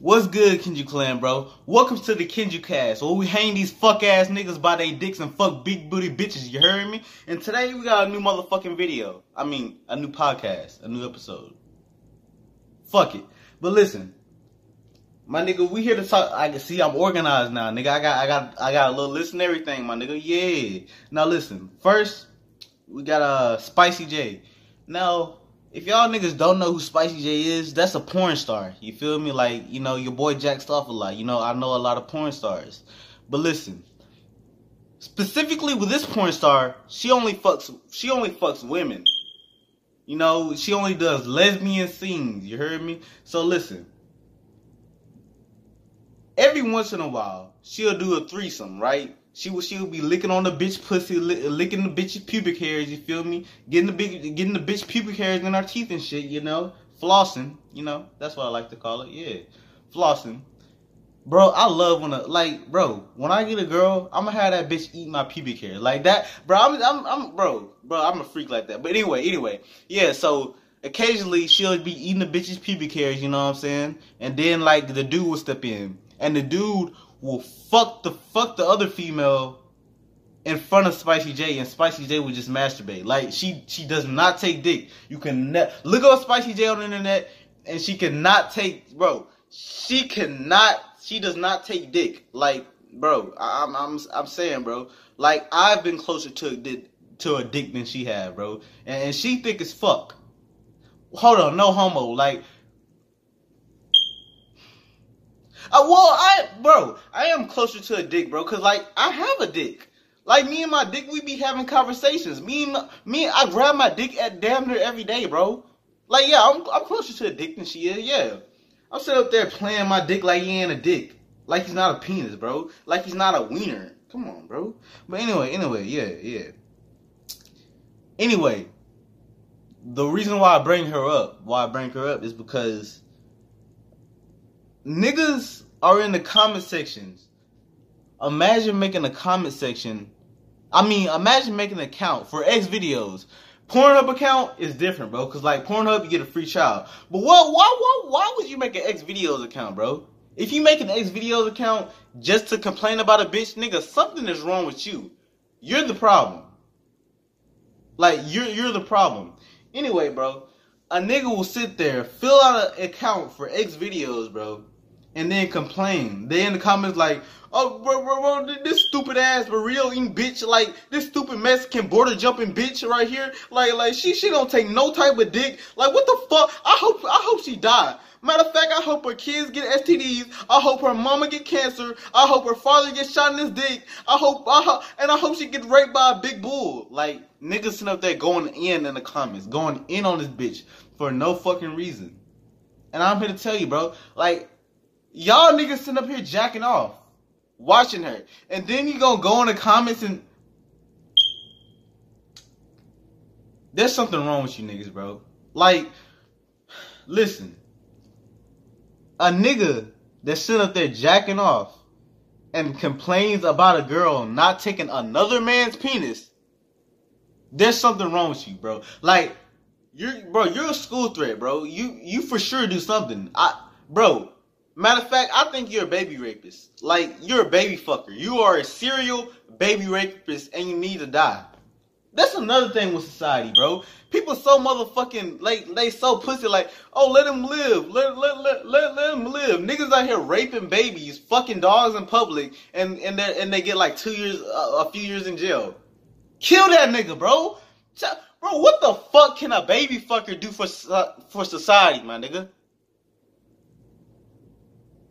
What's good, Kenju Clan, bro? Welcome to the Kenju Cast, where we hang these fuck ass niggas by their dicks and fuck big booty bitches, you heard me? And today we got a new motherfucking video. I mean, a new podcast, a new episode. Fuck it. But listen, my nigga, we here to talk. I can see I'm organized now, nigga. I got, I got, I got a little list and everything, my nigga. Yeah. Now listen, first we got a uh, Spicy J. Now if y'all niggas don't know who Spicy J is, that's a porn star. You feel me? Like, you know, your boy jacks off a lot. You know, I know a lot of porn stars. But listen, specifically with this porn star, she only fucks she only fucks women. You know, she only does lesbian scenes. You heard me? So listen. Every once in a while, she'll do a threesome, right? She would she would be licking on the bitch pussy, licking the bitch's pubic hairs. You feel me? Getting the big, getting the bitch pubic hairs in her teeth and shit. You know, flossing. You know, that's what I like to call it. Yeah, flossing. Bro, I love when a like, bro. When I get a girl, I'm gonna have that bitch eat my pubic hair like that, bro. I'm, I'm, I'm, bro, bro. I'm a freak like that. But anyway, anyway, yeah. So occasionally she'll be eating the bitch's pubic hairs. You know what I'm saying? And then like the dude will step in, and the dude will fuck the fuck the other female in front of Spicy J, and Spicy J would just masturbate. Like she she does not take dick. You can ne- look up Spicy J on the internet, and she cannot take bro. She cannot. She does not take dick. Like bro, I'm I'm I'm saying bro. Like I've been closer to a to a dick than she had, bro, and, and she thick as fuck. Hold on, no homo. Like Uh, well, I, bro, I am closer to a dick, bro, cause like I have a dick. Like me and my dick, we be having conversations. Me and me, I grab my dick at damn near every day, bro. Like yeah, I'm I'm closer to a dick than she is. Yeah, I'm sitting up there playing my dick like he ain't a dick, like he's not a penis, bro. Like he's not a wiener. Come on, bro. But anyway, anyway, yeah, yeah. Anyway, the reason why I bring her up, why I bring her up, is because niggas are in the comment sections. Imagine making a comment section. I mean, imagine making an account for X videos. Pornhub account is different, bro. Cause like Pornhub, you get a free child. But what? Why? Why? Why would you make an X videos account, bro? If you make an X videos account just to complain about a bitch, nigga, something is wrong with you. You're the problem. Like you're you're the problem. Anyway, bro, a nigga will sit there, fill out an account for X videos, bro and then complain. They in the comments like, oh, bro, bro, bro, this stupid ass eating bitch, like this stupid Mexican border jumping bitch right here, like, like she she don't take no type of dick. Like, what the fuck? I hope I hope she die. Matter of fact, I hope her kids get STDs. I hope her mama get cancer. I hope her father gets shot in his dick. I hope, I ho- and I hope she gets raped by a big bull. Like niggas sitting up there going in in the comments, going in on this bitch for no fucking reason. And I'm here to tell you, bro, like Y'all niggas sitting up here jacking off, watching her. And then you gonna go in the comments and there's something wrong with you niggas, bro. Like, listen, a nigga that's sitting up there jacking off and complains about a girl not taking another man's penis, there's something wrong with you, bro. Like, you're, bro, you're a school threat, bro. You, you for sure do something. I, bro, Matter of fact, I think you're a baby rapist. Like, you're a baby fucker. You are a serial baby rapist and you need to die. That's another thing with society, bro. People so motherfucking like they so pussy like, oh let him live. Let let let let, let him live. Niggas out here raping babies, fucking dogs in public, and and they and they get like two years uh, a few years in jail. Kill that nigga, bro. Bro, what the fuck can a baby fucker do for for society, my nigga?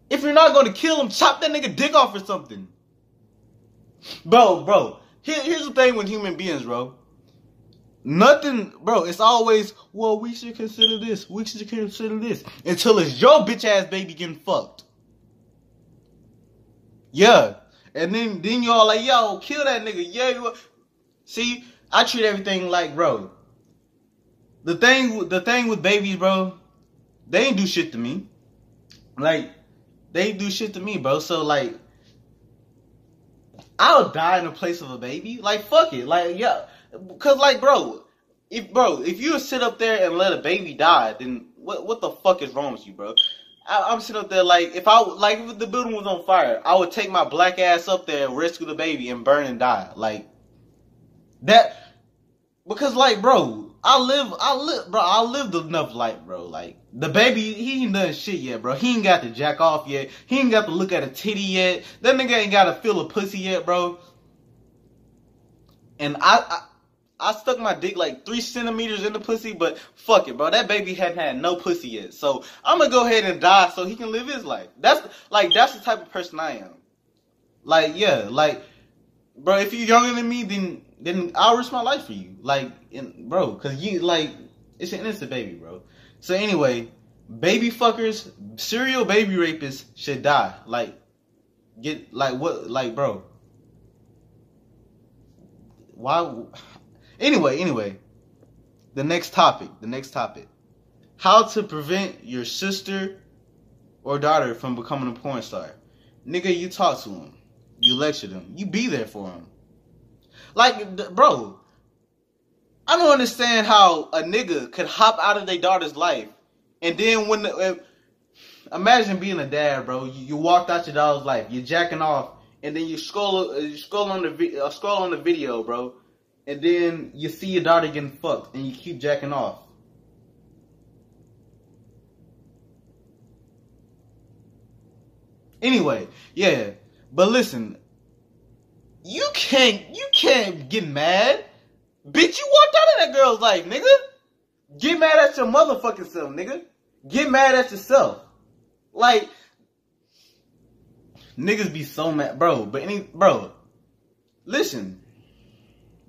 If you're not to kill him, chop that nigga dick off or something. Bro, bro. Here, here's the thing with human beings, bro. Nothing, bro. It's always, well, we should consider this. We should consider this. Until it's your bitch ass baby getting fucked. Yeah. And then, then y'all like, yo, kill that nigga. Yeah. See, I treat everything like, bro. The thing, the thing with babies, bro, they ain't do shit to me. Like, they do shit to me, bro. So like, I'll die in the place of a baby. Like fuck it. Like yeah, cause like bro, if bro, if you sit up there and let a baby die, then what what the fuck is wrong with you, bro? I, am sitting up there like if I like if the building was on fire, I would take my black ass up there, and rescue the baby, and burn and die. Like that because like bro, I live I live bro, I lived enough life, bro. Like the baby, he ain't done shit yet, bro. He ain't got to jack off yet. He ain't got to look at a titty yet. That nigga ain't got to feel a pussy yet, bro. And I, I I stuck my dick like three centimeters in the pussy, but fuck it, bro. That baby hadn't had no pussy yet. So I'm gonna go ahead and die so he can live his life. That's like that's the type of person I am. Like, yeah, like bro, if you're younger than me, then then I'll risk my life for you. Like, in, bro, cause you like it's an innocent baby, bro. So anyway, baby fuckers, serial baby rapists should die. Like, get like what? Like, bro. Why? Anyway, anyway, the next topic. The next topic. How to prevent your sister or daughter from becoming a porn star. Nigga, you talk to them. You lecture them. You be there for them. Like, bro, I don't understand how a nigga could hop out of their daughter's life and then when the, imagine being a dad, bro. You, you walked out your daughter's life. You're jacking off, and then you scroll you scroll on the uh, scroll on the video, bro, and then you see your daughter getting fucked, and you keep jacking off. Anyway, yeah, but listen, you can't you can't get mad. Bitch, you walked out of that girl's life, nigga. Get mad at your motherfucking self, nigga. Get mad at yourself. Like niggas be so mad, bro. But any bro, listen.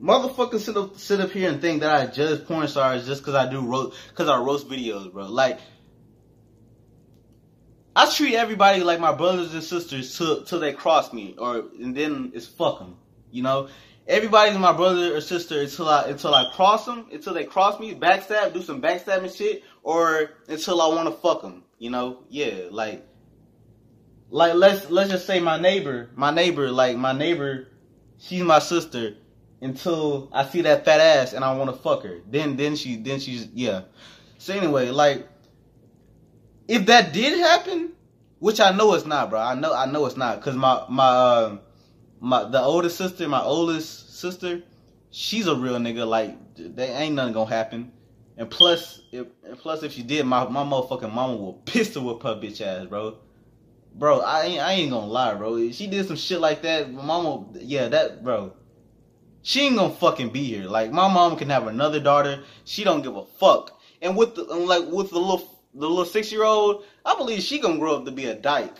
Motherfuckers sit up sit up here and think that I judge porn stars just because I do roast because I roast videos, bro. Like I treat everybody like my brothers and sisters till till they cross me, or and then it's fuck them. You know, everybody's my brother or sister until I until I cross them, until they cross me, backstab, do some backstabbing shit, or until I want to fuck them. You know, yeah, like like let's let's just say my neighbor, my neighbor, like my neighbor, she's my sister until I see that fat ass and I want to fuck her. Then then she then she's yeah. So anyway, like if that did happen, which I know it's not, bro. I know I know it's not because my my uh, my the oldest sister, my oldest sister, she's a real nigga. Like they ain't nothing gonna happen. And plus, if and plus if she did, my my motherfucking mama will pistol whip her bitch ass, bro. Bro, I ain't I ain't gonna lie, bro. If she did some shit like that, mama, yeah, that bro. She ain't gonna fucking be here. Like my mom can have another daughter. She don't give a fuck. And with the and like with the little the little six year old, I believe she gonna grow up to be a dyke.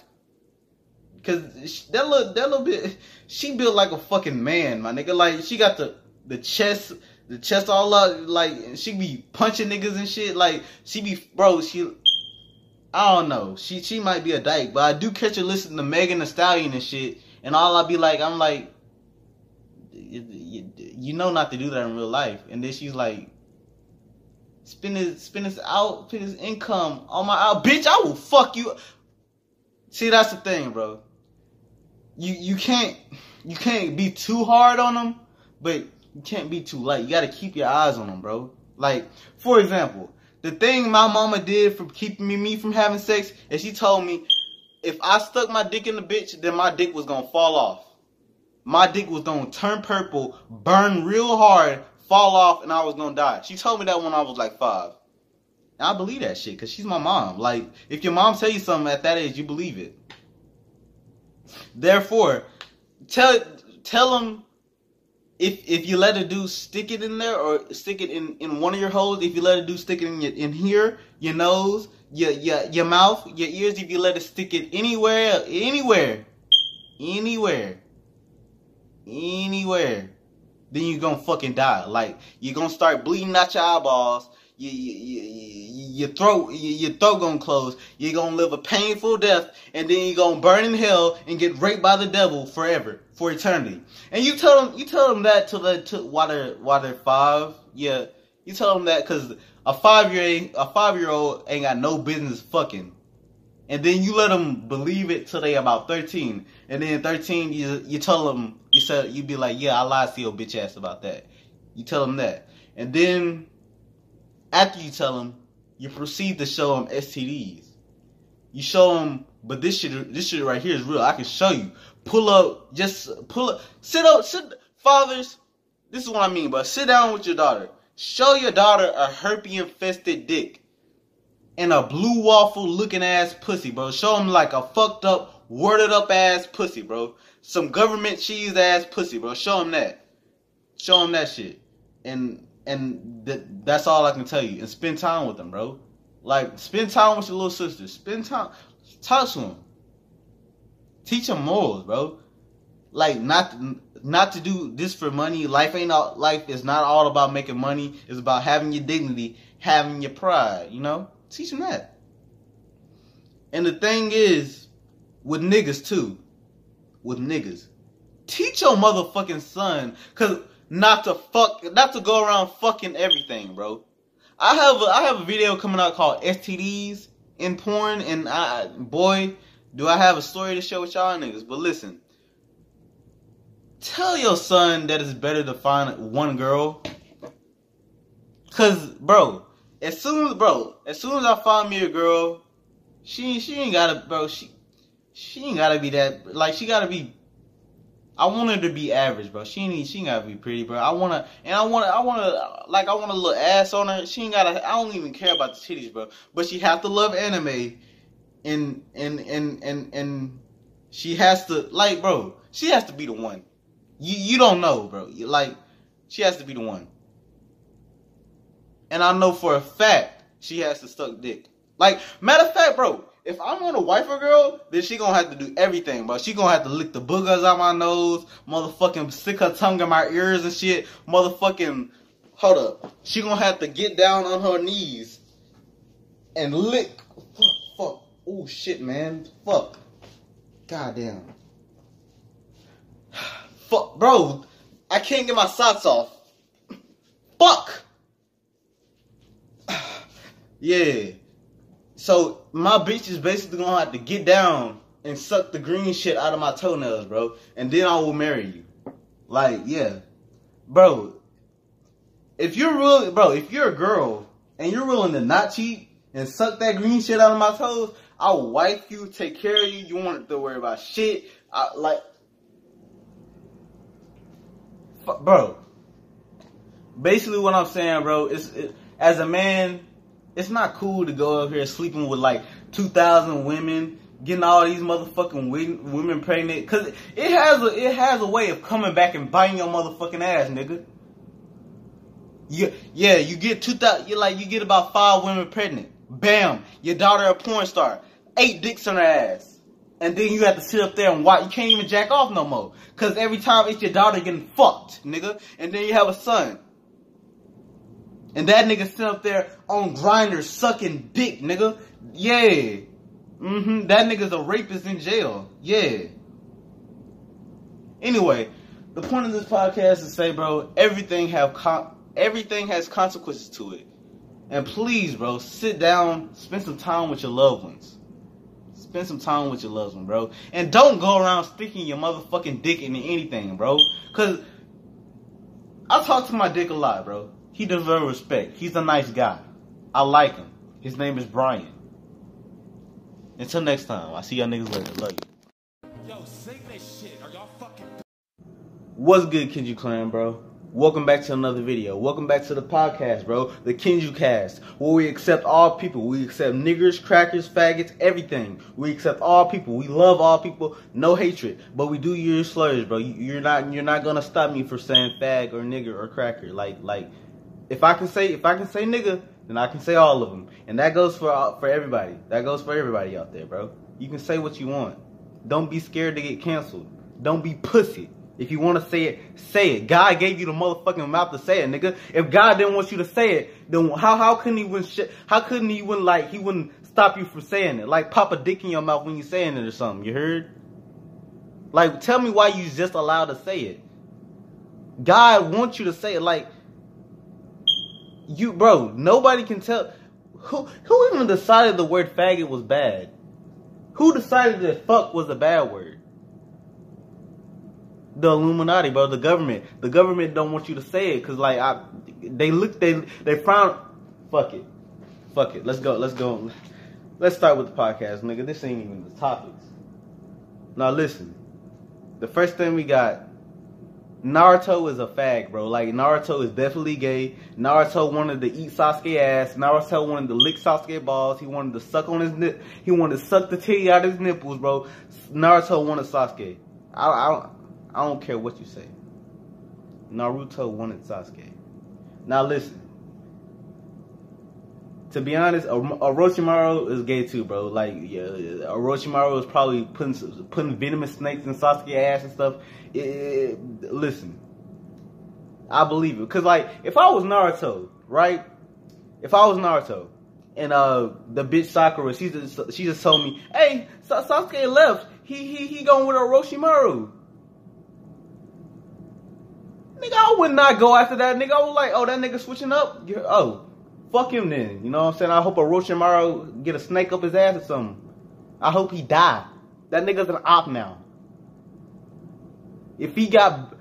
Cause that little that little bit, she built like a fucking man, my nigga. Like she got the the chest, the chest all up. Like she be punching niggas and shit. Like she be, bro. She, I don't know. She she might be a dyke, but I do catch her listening to Megan Thee Stallion and shit. And all I be like, I'm like, you, you know not to do that in real life. And then she's like, spend his spend his out, spend his income on my out. Bitch, I will fuck you. See, that's the thing, bro. You you can't you can't be too hard on them, but you can't be too light. You gotta keep your eyes on them, bro. Like, for example, the thing my mama did for keeping me, me from having sex is she told me if I stuck my dick in the bitch, then my dick was gonna fall off. My dick was gonna turn purple, burn real hard, fall off and I was gonna die. She told me that when I was like five. And I believe that shit because she's my mom. Like, if your mom tell you something at that age, you believe it. Therefore, tell tell them if if you let her do stick it in there or stick it in in one of your holes. If you let her do stick it in your, in here, your nose, your your your mouth, your ears. If you let it stick it anywhere, anywhere, anywhere, anywhere then you're gonna fucking die. Like you're gonna start bleeding out your eyeballs. You, you, you, your throat, your throat gonna close. You're gonna live a painful death, and then you're gonna burn in hell and get raped by the devil forever, for eternity. And you tell them, you tell them that to the to they're while they're five. Yeah, you tell them that because a five year a five year old ain't got no business fucking. And then you let them believe it till they about 13. And then 13, you you tell them, you said, you'd be like, yeah, I lied to your bitch ass about that. You tell them that. And then, after you tell them, you proceed to show them STDs. You show them, but this shit, this shit right here is real. I can show you. Pull up, just pull up, sit up, sit. Fathers, this is what I mean, but sit down with your daughter. Show your daughter a herpes infested dick and a blue waffle looking ass pussy, bro. Show them like a fucked up, worded up ass pussy, bro. Some government cheese ass pussy, bro. Show them that. Show them that shit. And and th- that's all I can tell you. And spend time with them, bro. Like spend time with your little sister. Spend time, talk to them. Teach them morals, bro. Like not not to do this for money. Life ain't all. Life is not all about making money. It's about having your dignity, having your pride. You know, teach them that. And the thing is, with niggas too, with niggas, teach your motherfucking son, cause not to fuck, not to go around fucking everything, bro. I have a, I have a video coming out called STDs in porn, and I boy, do I have a story to share with y'all niggas. But listen, tell your son that it's better to find one girl, cause bro, as soon as bro, as soon as I find me a girl, she she ain't gotta bro, she she ain't gotta be that like she gotta be I want her to be average, bro. She ain't she ain't gotta be pretty, bro. I wanna and I wanna I wanna like I want a little ass on her. She ain't gotta I don't even care about the titties, bro. But she have to love anime and and and and and she has to like bro, she has to be the one. You you don't know, bro. You, like she has to be the one. And I know for a fact she has to suck dick. Like matter of fact, bro, if I'm gonna wife a girl, then she gonna have to do everything, bro. She gonna have to lick the boogers out my nose, motherfucking stick her tongue in my ears and shit, motherfucking. Hold up. She gonna have to get down on her knees and lick. Fuck, fuck. Oh shit, man. Fuck. Goddamn. Fuck, bro. I can't get my socks off. Fuck. Yeah. So my bitch is basically gonna have to get down and suck the green shit out of my toenails, bro, and then I will marry you. Like, yeah, bro. If you're real, bro, if you're a girl and you're willing to not cheat and suck that green shit out of my toes, I'll wife you, take care of you. You won't have to worry about shit. I, like, bro. Basically, what I'm saying, bro, is it, as a man it's not cool to go up here sleeping with like 2,000 women, getting all these motherfucking women pregnant. Cause it has a, it has a way of coming back and biting your motherfucking ass, nigga. You, yeah, you get 2,000, you like, you get about five women pregnant. Bam, your daughter a porn star. Eight dicks on her ass. And then you have to sit up there and watch. You can't even jack off no more. Cause every time it's your daughter getting fucked, nigga. And then you have a son. And that nigga sit up there on Grindr sucking dick, nigga. Yeah. Mm-hmm. That nigga's a rapist in jail. Yeah. Anyway, the point of this podcast is to say, bro, everything have everything has consequences to it. And please, bro, sit down, spend some time with your loved ones. Spend some time with your loved ones, bro. And don't go around sticking your motherfucking dick into anything, bro. Cause I talk to my dick a lot, bro. He deserves respect. He's a nice guy. I like him. His name is Brian. Until next time, I see y'all niggas later. Love you. Yo, sing this shit. Are y'all fucking. What's good, Kenju Clan, bro? Welcome back to another video. Welcome back to the podcast, bro. The Kenju Cast, where we accept all people. We accept niggers, crackers, faggots, everything. We accept all people. We love all people. No hatred, but we do use slurs, bro. You're not you're not gonna stop me for saying fag or nigger or cracker. Like like if I can say if I can say nigga, then I can say all of them, and that goes for uh, for everybody. That goes for everybody out there, bro. You can say what you want. Don't be scared to get canceled. Don't be pussy. If you want to say it, say it. God gave you the motherfucking mouth to say it, nigga. If God didn't want you to say it, then how how couldn't he win shit? How couldn't he win like he wouldn't stop you from saying it? Like pop a dick in your mouth when you saying it or something. You heard? Like tell me why you just allowed to say it. God wants you to say it. Like you bro, nobody can tell who who even decided the word faggot was bad? Who decided that fuck was a bad word? The Illuminati, bro, the government. The government don't want you to say it cuz like I they look they they frown fuck it. Fuck it. Let's go. Let's go. let's start with the podcast, nigga. This ain't even the topics. Now listen, the first thing we got. Naruto is a fag, bro. Like Naruto is definitely gay. Naruto wanted to eat Sasuke ass. Naruto wanted to lick Sasuke balls. He wanted to suck on his nip. He wanted to suck the titty out of his nipples, bro. Naruto wanted Sasuke. I, I, I don't care what you say. Naruto wanted Sasuke. Now listen. To be honest, Orochimaru is gay too, bro. Like, yeah, Orochimaru is probably putting putting venomous snakes in Sasuke ass and stuff. It, it, listen, I believe it. Cause like, if I was Naruto, right? If I was Naruto, and uh, the bitch Sakura, she just she just told me, "Hey, Sasuke left. He he he going with Orochimaru." Nigga, I would not go after that nigga. I was like, "Oh, that nigga switching up." Oh, fuck him then. You know what I'm saying? I hope Orochimaru get a snake up his ass or something. I hope he die. That nigga's an op now. If he got...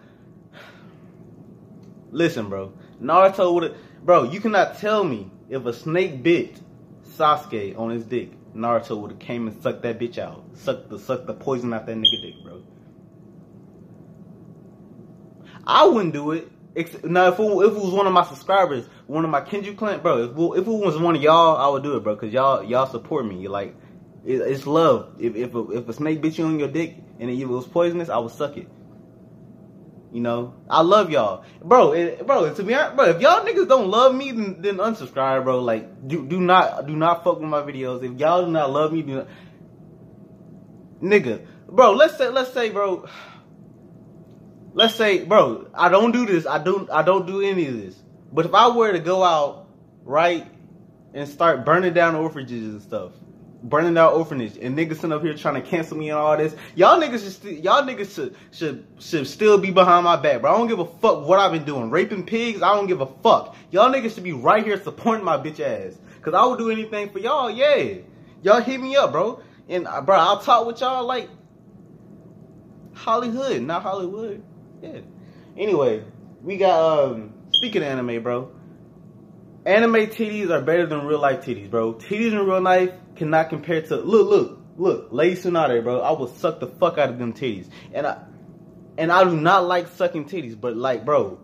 Listen, bro. Naruto would. Bro, you cannot tell me if a snake bit Sasuke on his dick, Naruto would have came and sucked that bitch out. Suck the, suck the poison out that nigga dick, bro. I wouldn't do it. Now, if it, if it was one of my subscribers, one of my Kenju Clan, bro, if, if it was one of y'all, I would do it, bro, because y'all y'all support me. Like, it, it's love. If if a, if a snake bit you on your dick and it was poisonous, I would suck it. You know, I love y'all, bro. It, bro, to be honest, bro, if y'all niggas don't love me, then, then unsubscribe, bro. Like, do do not do not fuck with my videos. If y'all do not love me, do not, nigga, bro. Let's say let's say, bro let's say, bro, I don't do this. I don't I don't do any of this. But if I were to go out, right, and start burning down orphanages and stuff, burning down orphanage, and niggas sitting up here trying to cancel me and all this, y'all niggas should y'all niggas should should should still be behind my back, bro. I don't give a fuck what I've been doing. Raping pigs, I don't give a fuck. Y'all niggas should be right here supporting my bitch ass. Cause I would do anything for y'all, yeah. Y'all hit me up, bro. And uh, bro, I'll talk with y'all like Hollywood, not Hollywood. Yeah. Anyway, we got um speaking of anime, bro. Anime titties are better than real life titties, bro. Titties in real life cannot compare to look, look, look, Lady Tsunade, bro. I will suck the fuck out of them titties. And I and I do not like sucking titties, but like, bro,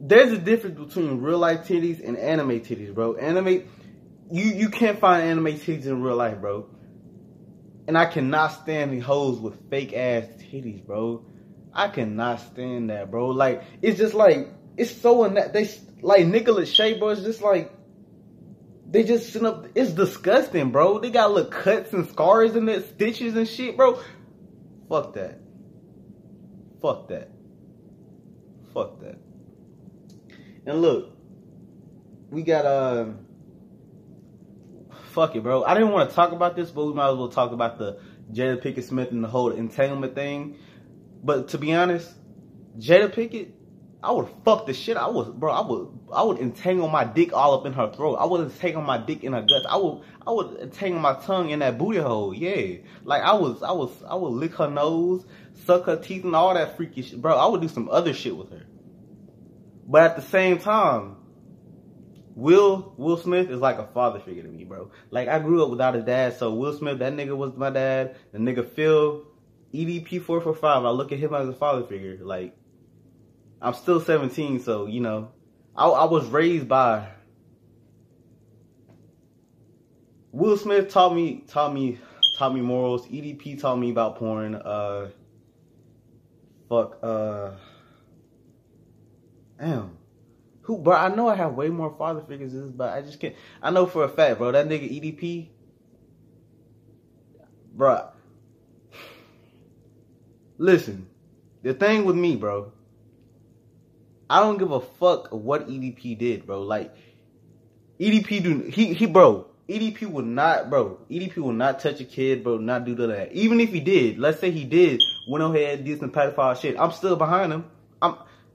there's a difference between real life titties and anime titties, bro. Anime you you can't find anime titties in real life, bro. And I cannot stand these hoes with fake ass titties, bro. I cannot stand that, bro. Like it's just like it's so that they like Nicholas Shea, bro. It's just like they just sit up. It's disgusting, bro. They got little cuts and scars and their stitches and shit, bro. Fuck that. Fuck that. Fuck that. And look, we got uh fuck it, bro. I didn't want to talk about this, but we might as well talk about the Jada Pinkett Smith and the whole entanglement thing. But to be honest, Jada Pinkett, I would fuck the shit. I would, bro. I would, I would entangle my dick all up in her throat. I would entangle my dick in her guts. I would, I would entangle my tongue in that booty hole. Yeah, like I was, I was, I would lick her nose, suck her teeth, and all that freaky shit, bro. I would do some other shit with her. But at the same time, Will Will Smith is like a father figure to me, bro. Like I grew up without a dad, so Will Smith, that nigga was my dad. The nigga Phil, EDP four four five. I look at him as a father figure. Like I'm still 17, so you know, I, I was raised by Will Smith taught me taught me taught me morals. EDP taught me about porn. Uh, fuck. Uh, damn. Who, bro? I know I have way more father figures this, but I just can't. I know for a fact, bro. That nigga EDP, bro. Listen, the thing with me, bro. I don't give a fuck what EDP did, bro. Like EDP do he he bro. EDP would not, bro. EDP will not touch a kid, bro. Not do that. Even if he did, let's say he did, went ahead did some pedophile shit. I'm still behind him.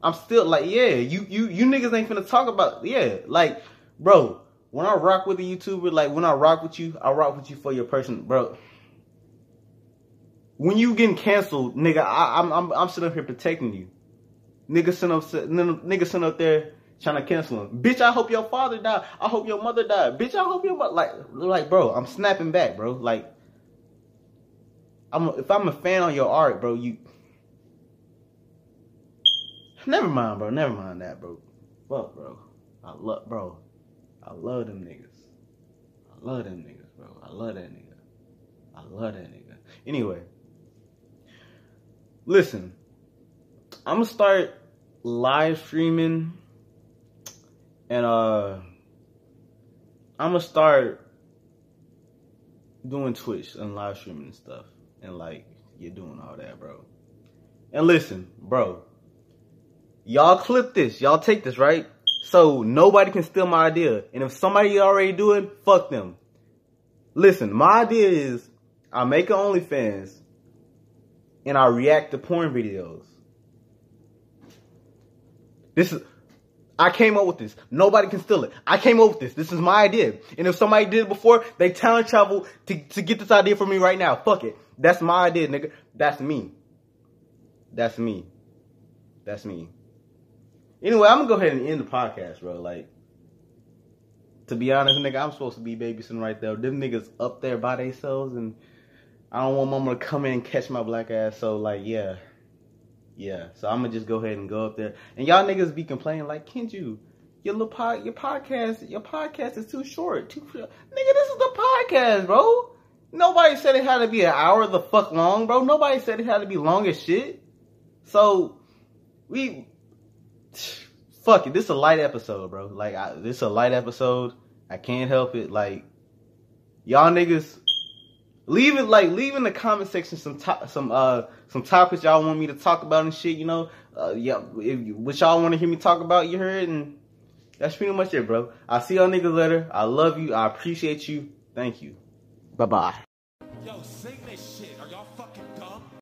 I'm I'm still like, yeah, you you you niggas ain't finna talk about yeah, like, bro. When I rock with a YouTuber, like when I rock with you, I rock with you for your person, bro. When you getting canceled, nigga, I, am I'm I'm sitting up here protecting you. Nigga sitting up nigga sitting up there trying to cancel him. Bitch, I hope your father died. I hope your mother died. Bitch, I hope your mother like like bro. I'm snapping back, bro. Like I'm if I'm a fan on your art, bro. You never mind, bro. Never mind that, bro. Fuck, bro. I love, bro. I love them niggas. I love them niggas, bro. I love that nigga. I love that nigga. Anyway, listen. I'm gonna start live streaming and uh I'm gonna start doing Twitch and live streaming and stuff. And like you're doing all that, bro. And listen, bro. Y'all clip this. Y'all take this, right? So nobody can steal my idea. And if somebody already do it, fuck them. Listen, my idea is I make an OnlyFans and I react to porn videos. This is I came up with this. Nobody can steal it. I came up with this. This is my idea. And if somebody did it before, they talent travel to, to get this idea from me right now. Fuck it. That's my idea, nigga. That's me. That's me. That's me. Anyway, I'm gonna go ahead and end the podcast, bro. Like, to be honest, nigga, I'm supposed to be babysitting right there. Them niggas up there by themselves, and I don't want mama to come in and catch my black ass. So, like, yeah. Yeah, so I'm gonna just go ahead and go up there. And y'all niggas be complaining like, Kenju, your little pod, your podcast, your podcast is too short. Too short. Nigga, this is the podcast, bro. Nobody said it had to be an hour the fuck long, bro. Nobody said it had to be long as shit. So we fuck it. This is a light episode, bro. Like I, this is a light episode. I can't help it. Like y'all niggas Leave it like leave in the comment section some some uh some topics y'all want me to talk about and shit. You know, uh, yeah, if what y'all want to hear me talk about, you heard, and that's pretty much it, bro. I'll see y'all niggas later. I love you. I appreciate you. Thank you. Bye bye. Yo, sing this shit. Are y'all fucking?